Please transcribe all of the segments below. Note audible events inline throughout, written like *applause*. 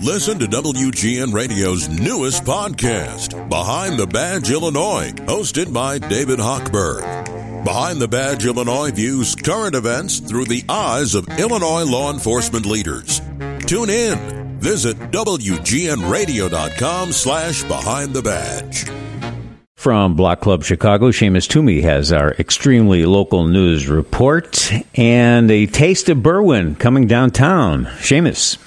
Listen to WGN Radio's newest podcast, Behind the Badge Illinois, hosted by David Hochberg. Behind the Badge Illinois views current events through the eyes of Illinois law enforcement leaders. Tune in. Visit WGNRadio.com slash Behind the Badge. From Block Club Chicago, Shamus Toomey has our extremely local news report and a taste of Berwyn coming downtown. Shamus.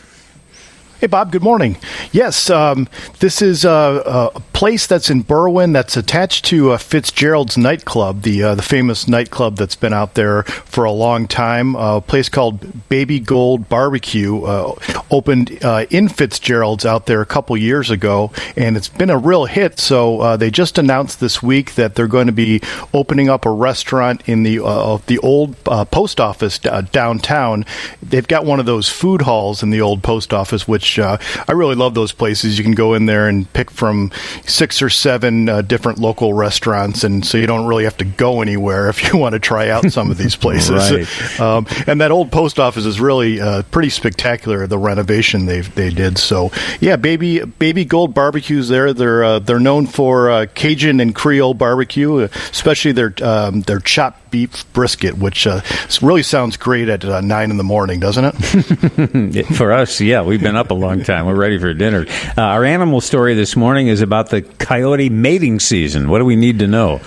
Hey, Bob, good morning. Yes, um, this is a, a, place that's in Berwyn that's attached to uh, Fitzgerald's nightclub, the uh, the famous nightclub that's been out there for a long time. Uh, a place called Babygold Barbecue uh, opened uh, in Fitzgerald's out there a couple years ago, and it's been a real hit. So uh, they just announced this week that they're going to be opening up a restaurant in the the old post office downtown. They've got one of those food halls in the old post office, which uh, I really love those places. You can go in there and pick from six or seven uh, different local restaurants, and so you don't really have to go anywhere if *laughs* you want to try out some of these places. *laughs* right. um, and that old post office is really uh, pretty spectacular. The renovation they they did. So yeah, baby Babygold barbecues there. They're uh, they're known for uh, Cajun and Creole barbecue, especially their um, their chopped beef brisket, which uh, really sounds great at uh, nine in the morning, doesn't *laughs* it? for us, yeah, we've been up a long time. We're ready for dinner. Uh, our animal story this morning is about the coyote mating season. What do we need to know?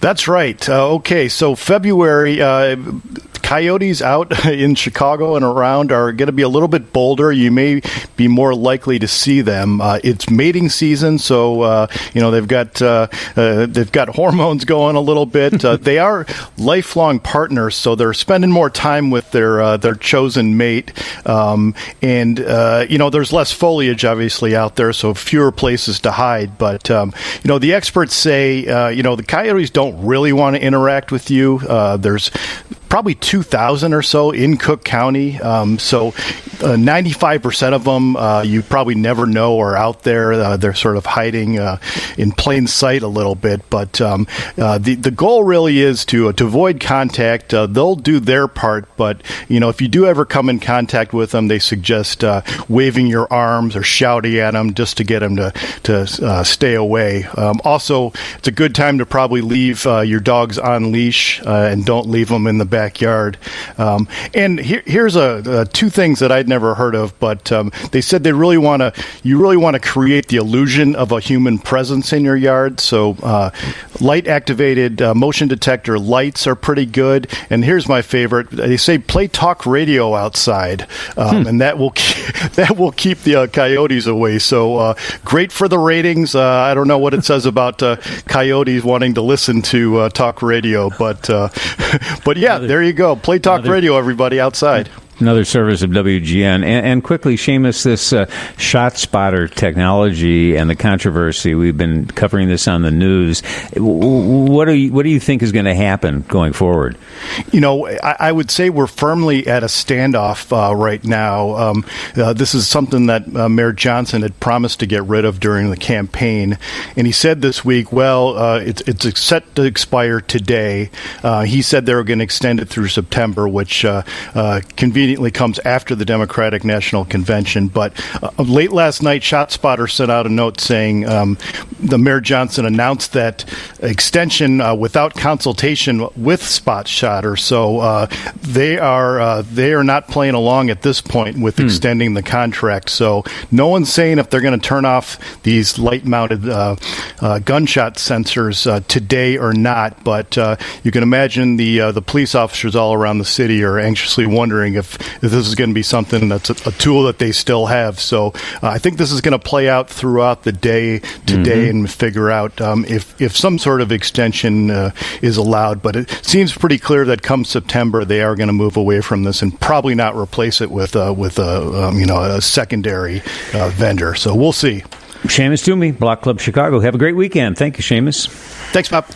That's right. Uh, okay, so February uh, coyotes out *laughs* in Chicago and around are going to be a little bit bolder. You may be more likely to see them. Uh, it's mating season, so uh, you know they've got uh, uh they've got *laughs* hormones going a little bit. Uh, they are lifelong partners, so they're spending more time with their their chosen mate. Um, and you know, there's less foliage obviously out there, so fewer places to hide. But um, you know, the experts say you know the coyotes don't really want to interact with you. there's probably 2,000 or so in Cook County. Um, so uh, 95% of them uh, you probably never know are out there. Uh, they're sort of hiding uh, in plain sight a little bit. But um, uh, the, the goal really is to, uh, to avoid contact. they'll do their part, but you know if you do ever come in contact with them, they suggest waving your arms or shouting at them just to get them to, to stay away. Um, also, it's a good time to probably leave your dogs on leash and don't leave them in the backyard. Um, and here, here's a, a, two things that I'd never heard of, but um, they said they really want to. You really want to create the illusion of a human presence in your yard. So uh, light activated uh, motion detector lights are pretty good. And here's my favorite. They say play talk radio outside, um, hmm. and that will *laughs* keep, that will keep the uh, coyotes away. So uh, great for the ratings. Uh, I don't know what it says about uh, coyotes wanting to listen to talk radio, but *laughs* but yeah, there you go. Play Talk Radio, everybody outside. Another service of WGN. And, and quickly, Shamus, this uh, ShotSpotter technology and the controversy, we've been covering this on the news. What do you, what do you think is going to happen going forward? You know, I, I would say we're firmly at a standoff uh, right now. Um, uh, this is something that uh, Mayor Johnson had promised to get rid of during the campaign. And he said this week, well, uh, it's, it's set to expire today. Uh, he said they were going to extend it through September, which conveniently conveniently comes after the Democratic National Convention. But uh, late last night, ShotSpotter sent out a note saying um, the Mayor Johnson announced that extension uh, without consultation with Spot Shotter. So uh, they are uh, they are not playing along at this point with hmm. extending the contract. So no one's saying if they're going to turn off these light-mounted uh, uh, gunshot sensors today or not. But you can imagine the the police officers all around the city are anxiously wondering if this is going to be something that's a, a tool that they still have. So uh, I think this is going to play out throughout the day today mm-hmm. and figure out um, if if some sort of extension uh, is allowed. But it seems pretty clear that come September they are going to move away from this and probably not replace it with uh, with a um, you know a secondary uh, vendor. So we'll see. Shamus Toomey, Block Club Chicago. Have a great weekend. Thank you, Shamus. Thanks, Bob.